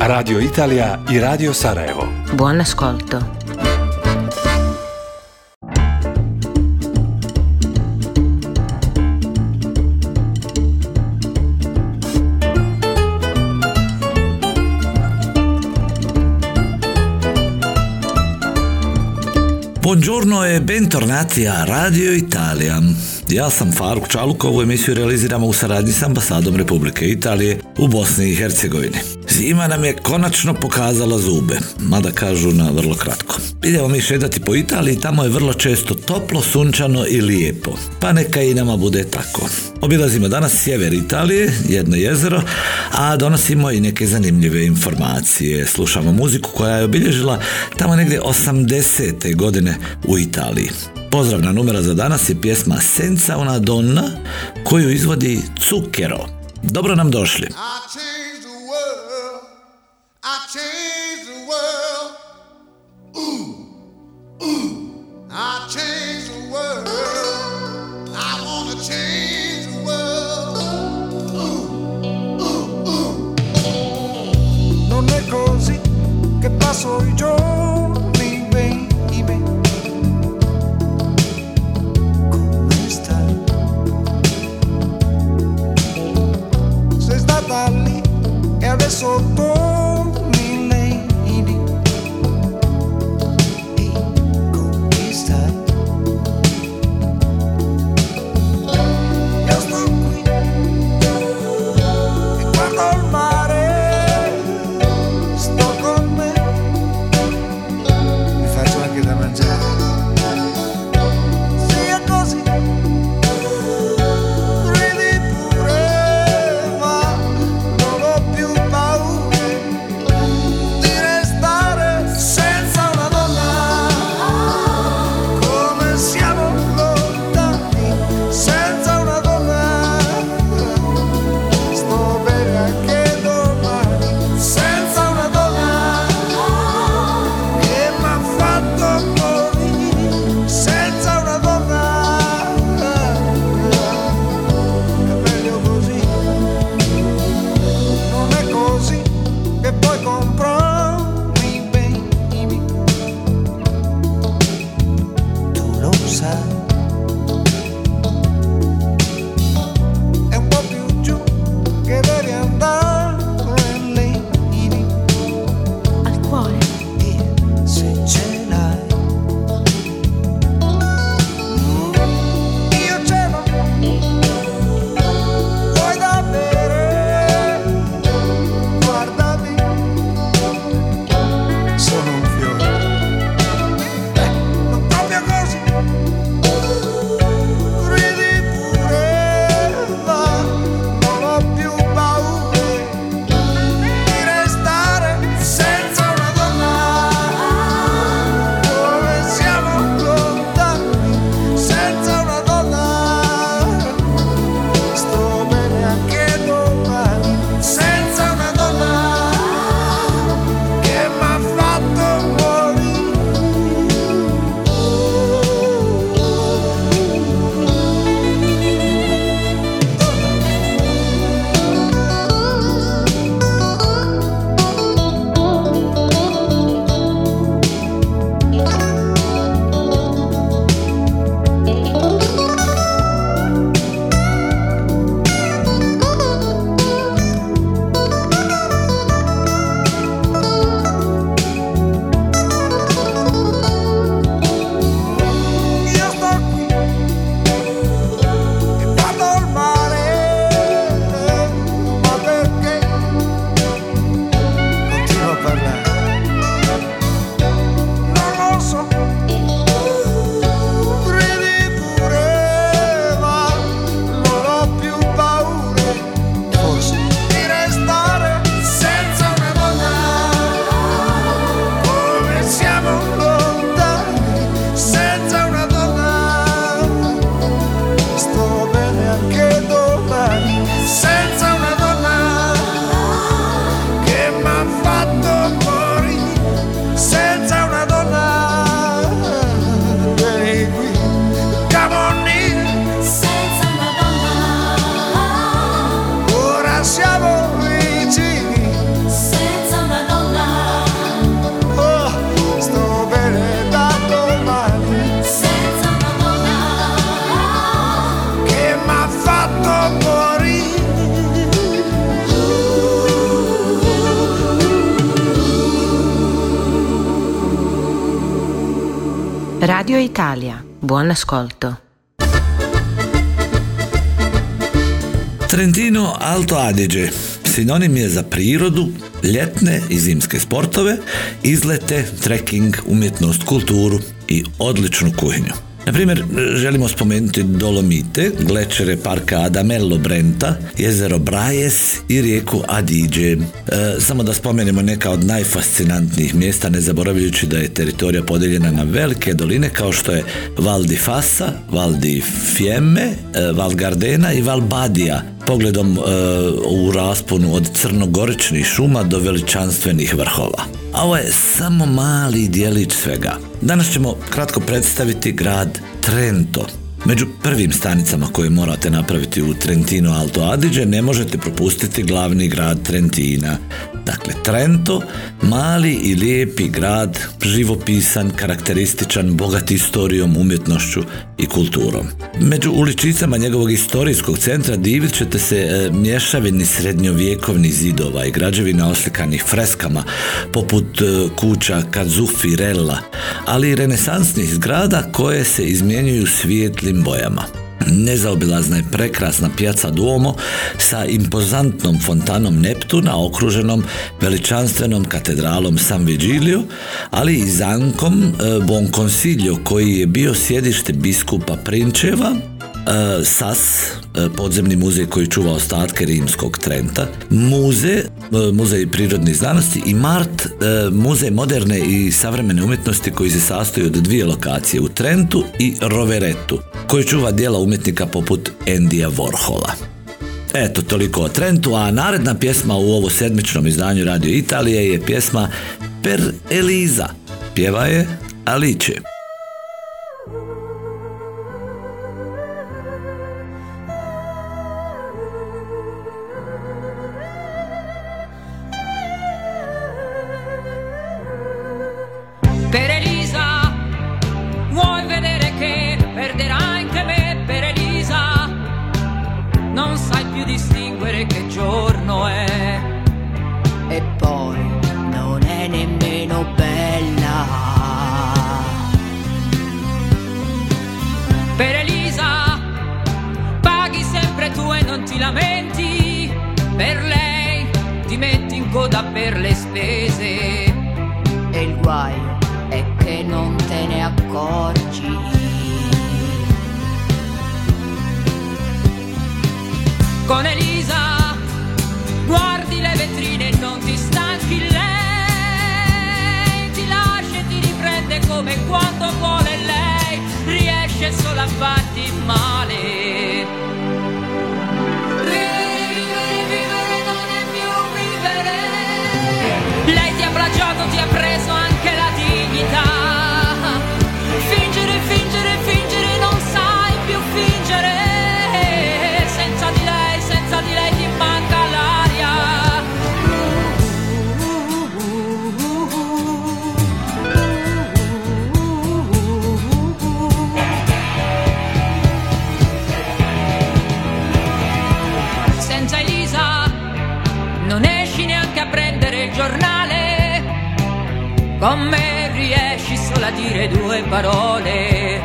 Radio Italija i Radio Sarajevo. Buon ascolto. Buongiorno e bentornati a Radio Italia. Ja sam Faruk Čaluk, ovu emisiju realiziramo u saradnji s ambasadom Republike Italije u Bosni i Hercegovini. Zima nam je konačno pokazala zube, mada kažu na vrlo kratko. Idemo mi šetati po Italiji, tamo je vrlo često toplo, sunčano i lijepo. Pa neka i nama bude tako. Obilazimo danas sjever Italije, jedno jezero, a donosimo i neke zanimljive informacije. Slušamo muziku koja je obilježila tamo negdje 80. godine u Italiji. Pozdravna numera za danas je pjesma Senza una donna koju izvodi Zucchero. Dobro nam došli. I changed pessoa Radio Italia, buon ascolto. Trentino Alto Adige sinonim je za prirodu, ljetne i zimske sportove, izlete, trekking, umjetnost, kulturu i odličnu kuhinju. Na primjer, želimo spomenuti Dolomite, glečere parka Adamello Brenta, jezero Brajes i rijeku Adige. E, samo da spomenemo neka od najfascinantnijih mjesta, ne zaboravljajući da je teritorija podijeljena na velike doline kao što je Val di Fassa, Val di Fiemme, e, Val Gardena i Val Badia, pogledom e, u rasponu od crnogoričnih šuma do veličanstvenih vrhova. A ovo je samo mali dijelić svega. Danas ćemo kratko predstaviti grad Trento. Među prvim stanicama koje morate napraviti u Trentino Alto Adige ne možete propustiti glavni grad Trentina. Dakle, Trento, mali i lijepi grad, živopisan, karakterističan, bogat historijom, umjetnošću i kulturom. Među uličicama njegovog historijskog centra divit ćete se e, mješavini srednjovjekovnih zidova i građevina oslikanih freskama, poput e, kuća Kazufi Rella, ali i renesansnih zgrada koje se izmjenjuju svijetlim bojama. Nezaobilazna je prekrasna pijaca Duomo sa impozantnom fontanom Neptuna okruženom veličanstvenom katedralom San Vigilio, ali i zankom e, Bon Consiglio koji je bio sjedište biskupa Prinčeva, e, SAS, podzemni muzej koji čuva ostatke rimskog Trenta, muze, muzej prirodnih znanosti i Mart, muzej moderne i savremene umjetnosti koji se sastoji od dvije lokacije u Trentu i Roveretu, koji čuva dijela umjetnika poput Endija Warhola. Eto, toliko o Trentu, a naredna pjesma u ovo sedmičnom izdanju Radio Italije je pjesma Per Eliza. Pjeva je Alice. Il guaio è che non te ne accorgi. Con Elisa guardi le vetrine e non ti stanchi lei ti lascia e ti riprende come quando vuole lei riesce solo a farti male ti ha plagiato, ti ha preso anche dignità Fingere, fingere, fingere, non sai più fingere. Senza di lei, senza di lei ti manca l'aria. Senza Elisa non esci neanche a prendere il giornale. Con me riesci solo a dire due parole.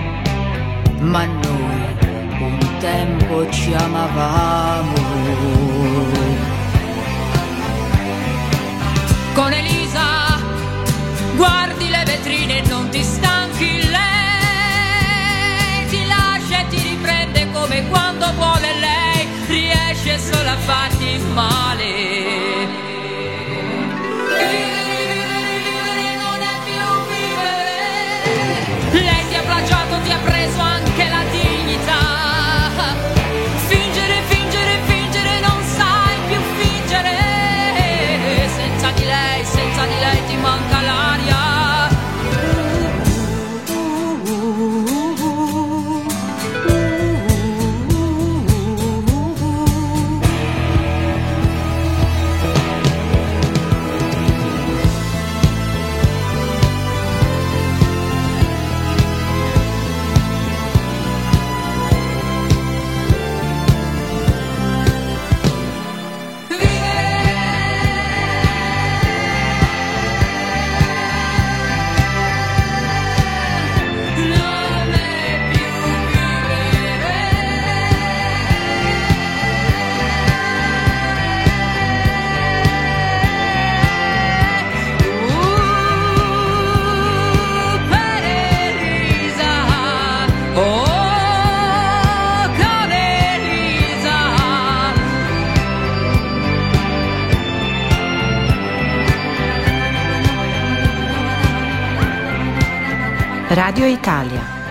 Ma noi un tempo ci amavamo. Con Elisa guardi le vetrine e non ti stanchi lei. Ti lascia e ti riprende come quando vuole lei. Riesce solo a farti male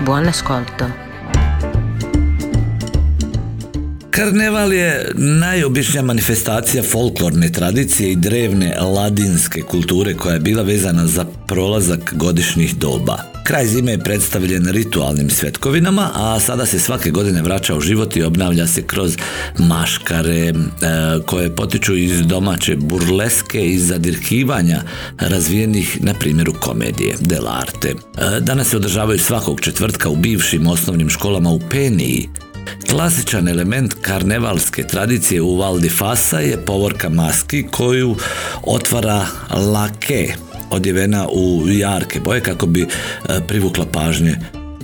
buon ascolto. Karneval je najobičnija manifestacija folklorne tradicije i drevne ladinske kulture koja je bila vezana za prolazak godišnjih doba. Kraj zime je predstavljen ritualnim svetkovinama, a sada se svake godine vraća u život i obnavlja se kroz maškare e, koje potiču iz domaće burleske i zadirkivanja razvijenih na primjeru komedije, delarte. E, danas se održavaju svakog četvrtka u bivšim osnovnim školama u Peniji, Klasičan element karnevalske tradicije u Val di Fasa je povorka maski koju otvara lake, odjevena u jarke boje kako bi e, privukla pažnje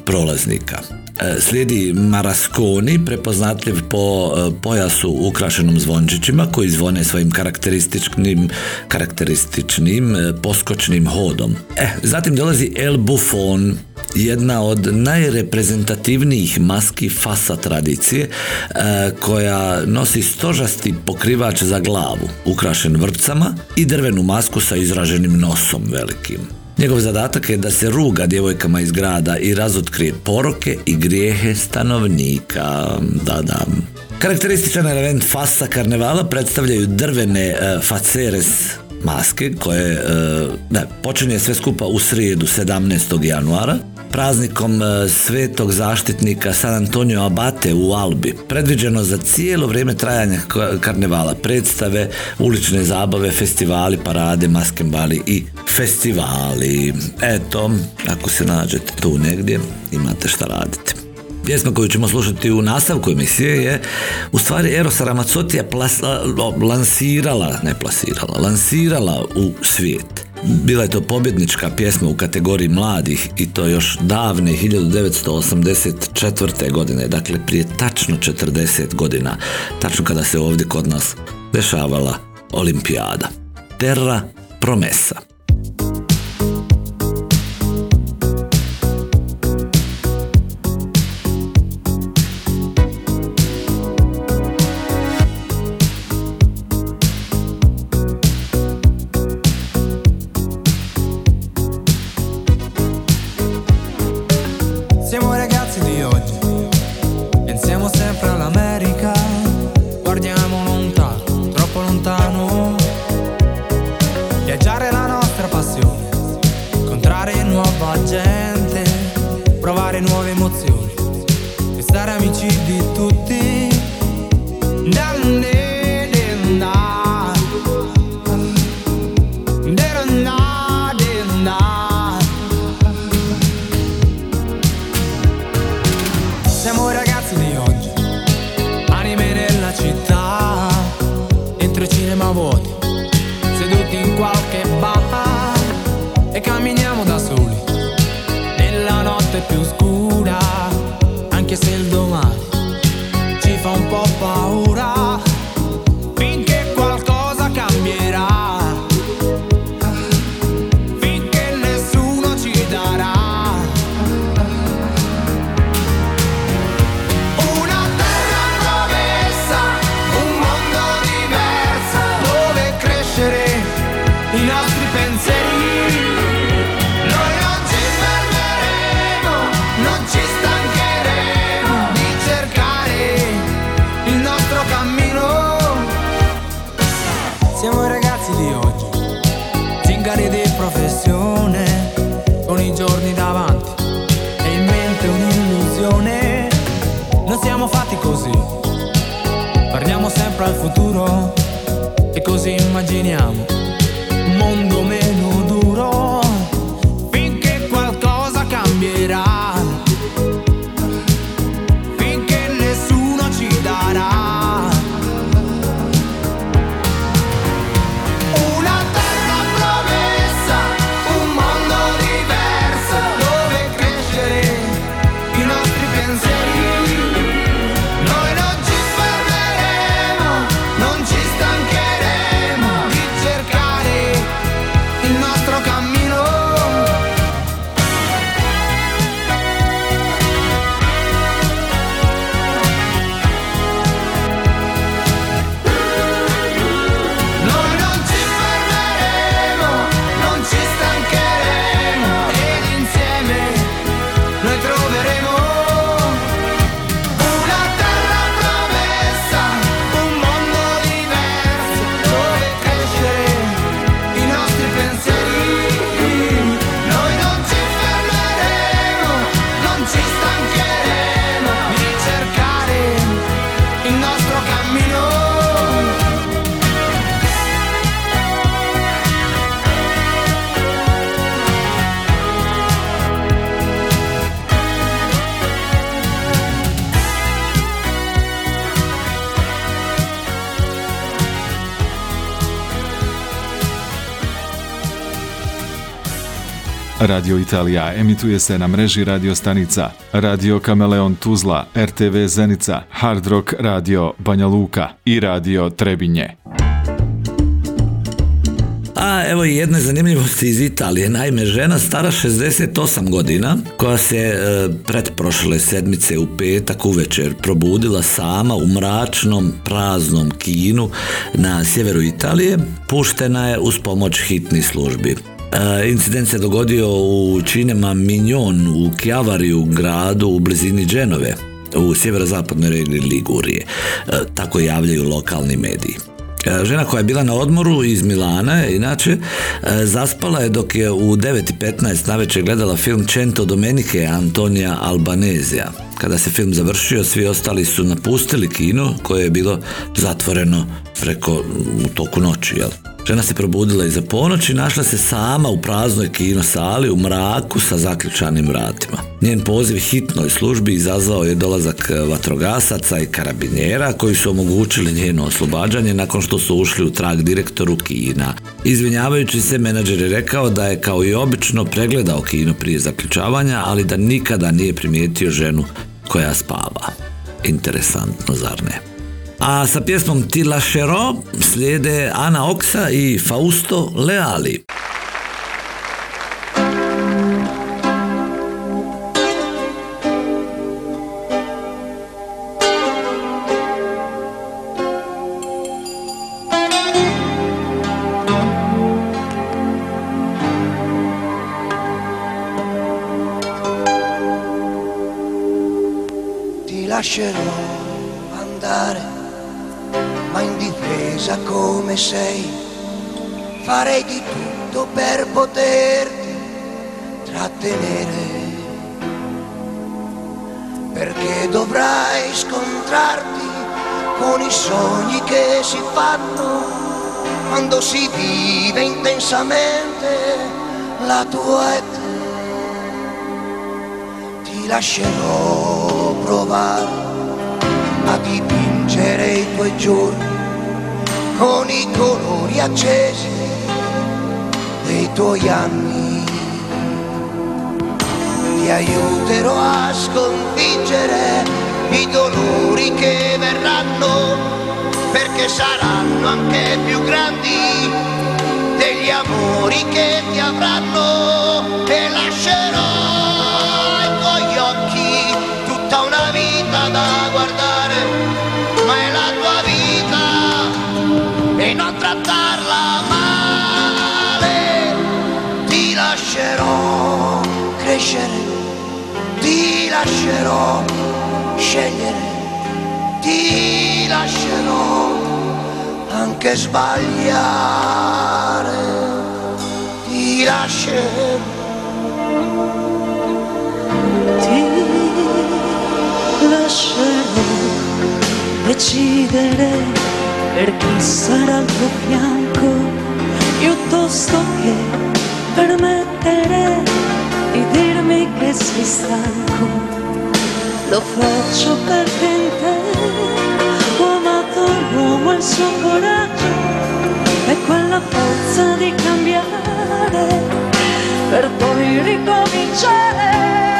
prolaznika. E, Slijedi maraskoni, prepoznatljiv po e, pojasu ukrašenom zvončićima koji zvone svojim karakterističnim, karakterističnim poskočnim hodom. E, zatim dolazi El Buffon, jedna od najreprezentativnijih maski fasa tradicije e, koja nosi stožasti pokrivač za glavu, ukrašen vrpcama i drvenu masku sa izraženim nosom velikim. Njegov zadatak je da se ruga djevojkama iz grada i razotkrije poroke i grijehe stanovnika. Da, da. Karakterističan element fasa karnevala predstavljaju drvene e, faceres maske koje e, ne, počinje sve skupa u srijedu 17. januara praznikom e, svetog zaštitnika San Antonio Abate u Albi, predviđeno za cijelo vrijeme trajanja ka- karnevala, predstave, ulične zabave, festivali, parade, maskembali i festivali. Eto, ako se nađete tu negdje, imate šta raditi. Pjesma koju ćemo slušati u nastavku emisije je u stvari Erosa Ramazzotija plas- o, lansirala, ne plasirala, lansirala u svijet. Bila je to pobjednička pjesma u kategoriji mladih i to još davne 1984. godine, dakle prije tačno 40 godina, tačno kada se ovdje kod nas dešavala olimpijada. Terra Promesa. Radio Italija emituje se na mreži radio stanica Radio Kameleon Tuzla, RTV Zenica, Hard Rock Radio Banja Luka i Radio Trebinje. A evo i jedne zanimljivosti iz Italije. Naime, žena stara 68 godina, koja se e, pred prošle sedmice u petak uvečer probudila sama u mračnom, praznom kinu na sjeveru Italije, puštena je uz pomoć hitnih službi. E, incident se dogodio u Cinema Mignon u Chiavariju gradu u blizini Dženove u sjeverozapadnoj regiji Ligurije. E, tako javljaju lokalni mediji. E, Žena koja je bila na odmoru iz Milana inače zaspala je dok je u 9.15 navečer gledala film Cento Domenike Antonija Albanezija. Kada se film završio, svi ostali su napustili kino koje je bilo zatvoreno preko u toku noći, jel? Žena se probudila iza ponoći i našla se sama u praznoj kino sali u mraku sa zaključanim vratima. Njen poziv hitnoj službi izazvao je dolazak vatrogasaca i karabinjera koji su omogućili njeno oslobađanje nakon što su ušli u trag direktoru kina. Izvinjavajući se, menadžer je rekao da je kao i obično pregledao kino prije zaključavanja, ali da nikada nije primijetio ženu koja spava. Interesantno, zar ne? A sa pjesmom Ti lascerò slijede Ana Oksa i Fausto Leali. ti lascerò andare, ma in difesa come sei, farei di tutto per poterti trattenere. Perché dovrai scontrarti con i sogni che si fanno quando si vive intensamente la tua età ti lascerò provare a dipingere i tuoi giorni con i colori accesi dei tuoi anni. Ti aiuterò a sconfiggere i dolori che verranno perché saranno anche più grandi degli amori che ti avranno e lascerò ai tuoi occhi tutta una vita da guardare, non trattarla male. Ti lascerò crescere, ti lascerò scegliere, ti lascerò anche sbagliare, ti lascerò. ti lascerò decidere per chi sarà al tuo fianco, piuttosto che permettere di dirmi che sei stanco. Lo faccio perché in te ho amato l'uomo e il suo coraggio e quella forza di cambiare per poi ricominciare.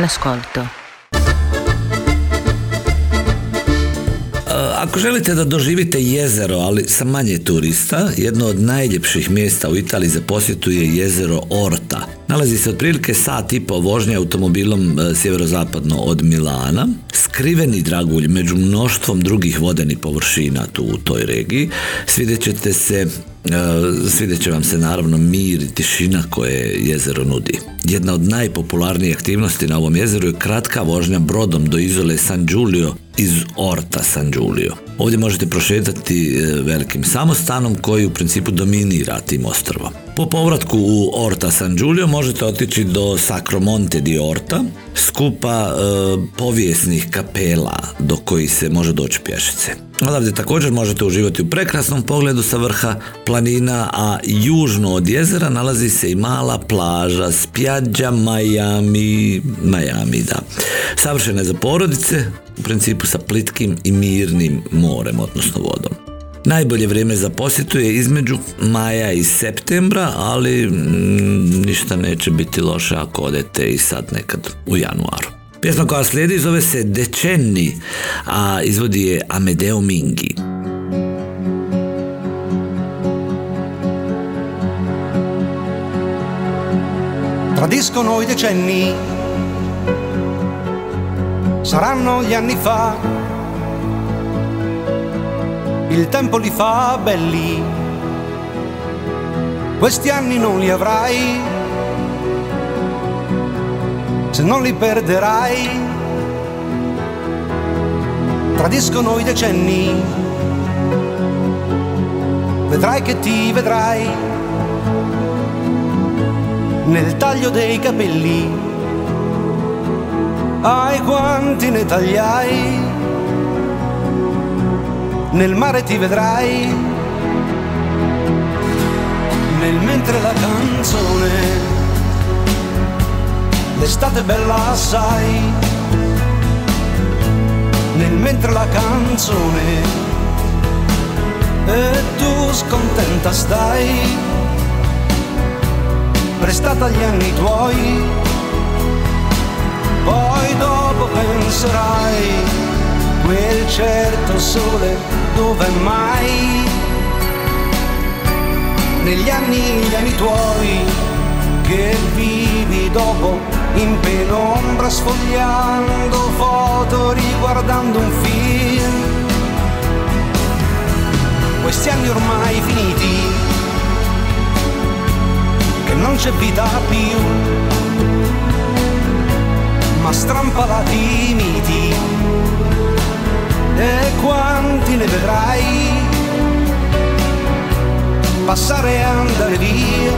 Buon ascolto. Ako želite da doživite jezero, ali sa manje turista, jedno od najljepših mjesta u Italiji za posjetu je jezero Orta. Nalazi se otprilike sat i po vožnje automobilom e, sjeverozapadno od Milana. Skriveni dragulj među mnoštvom drugih vodenih površina tu u toj regiji. Svidjet se E, svidjet će vam se naravno mir i tišina koje jezero nudi. Jedna od najpopularnijih aktivnosti na ovom jezeru je kratka vožnja brodom do izole San Giulio iz Orta San Giulio. Ovdje možete prošetati e, velikim samostanom koji u principu dominira tim ostrvom. Po povratku u Orta San Giulio možete otići do Sacromonte di Orta, skupa e, povijesnih kapela do kojih se može doći pješice. Odavde također možete uživati u prekrasnom pogledu sa vrha planina, a južno od jezera nalazi se i mala plaža Spjađa Miami, Miami, da. Savršena je za porodice, u principu sa plitkim i mirnim morem, odnosno vodom. Najbolje vrijeme za posjetu je između maja i septembra, ali mm, ništa neće biti loše ako odete i sad nekad u januaru. Pjesma koja slijedi zove se Decenni, a izvodi je Amedeo Mingi. Tradiscono i decenni, saranno gli anni fa, il tempo li fa belli, questi anni non li avrai, se non li perderai, tradiscono i decenni, vedrai che ti vedrai. Nel taglio dei capelli. Ai quanti ne tagliai, nel mare ti vedrai, nel mentre la canzone, l'estate bella assai, nel mentre la canzone, e tu scontenta stai. Prestata agli anni tuoi, poi dopo penserai, quel certo sole dove mai, negli anni, gli anni tuoi, che vivi dopo in penombra sfogliando foto, riguardando un film. Questi anni ormai finiti non c'è vita più, ma strampalati i miti, e quanti ne vedrai? Passare e andare via,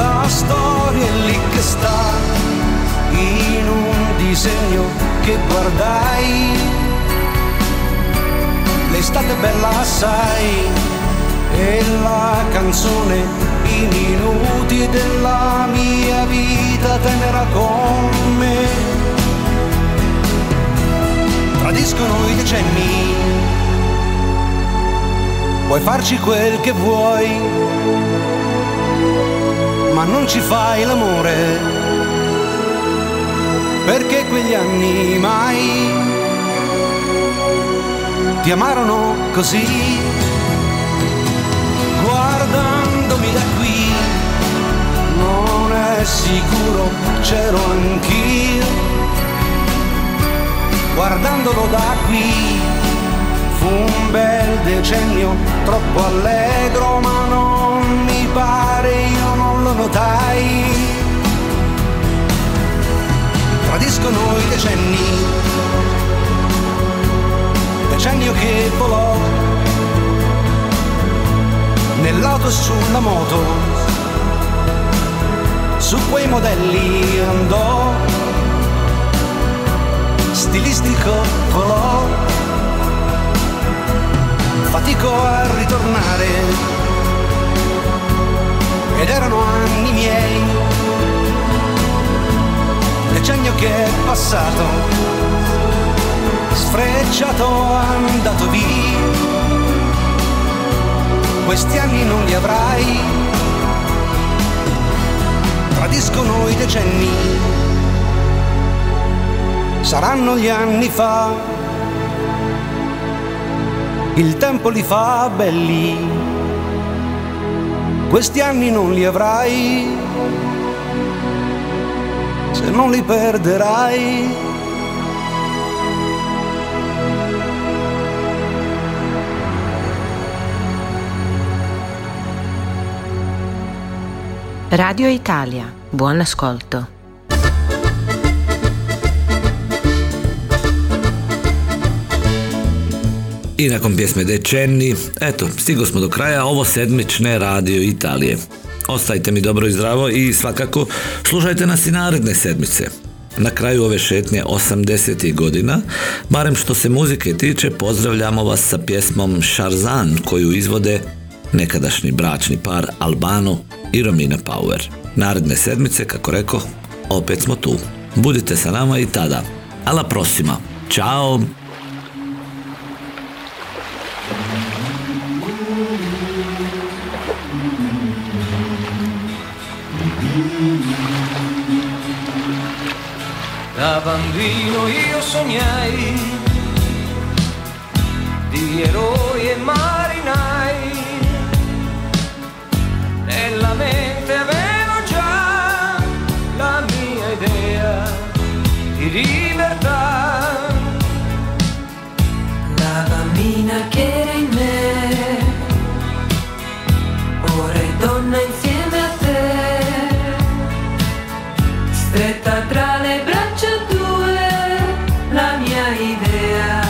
la storia è lì che sta, in un disegno che guardai, l'estate bella assai, e la canzone i minuti della mia vita tenera con me. Tradiscono i decenni, puoi farci quel che vuoi, ma non ci fai l'amore, perché quegli anni mai ti amarono così? Guardandomi da qui, non è sicuro, c'ero anch'io, guardandolo da qui, fu un bel decennio, troppo allegro, ma non mi pare, lo notai. Tradiscono i decenni, decennio che volò. Nell'auto e sulla moto, su quei modelli andò, stilistico volò, fatico a ritornare, ed erano anni miei, decennio che è passato, sfrecciato, andato via questi anni non li avrai. tradiscono i decenni. Saranno gli anni fa, il tempo li fa belli, questi anni non li avrai se non li perderai. Radio Italia, buon ascolto. I nakon pjesme Decenni, eto, stigo smo do kraja ovo sedmične Radio Italije. Ostajte mi dobro i zdravo i svakako slušajte nas i naredne sedmice. Na kraju ove šetnje 80. godina, barem što se muzike tiče, pozdravljamo vas sa pjesmom Šarzan koju izvode nekadašnji bračni par Albano i Romina Power. Naredne sedmice, kako reko, opet smo tu. Budite sa nama i tada. Alla prossima. Ćao! Da bambino io sognai di eroi e marinai. Nella mente avevo già la mia idea di libertà. La bambina che era in me, ora è donna insieme a te, stretta tra idea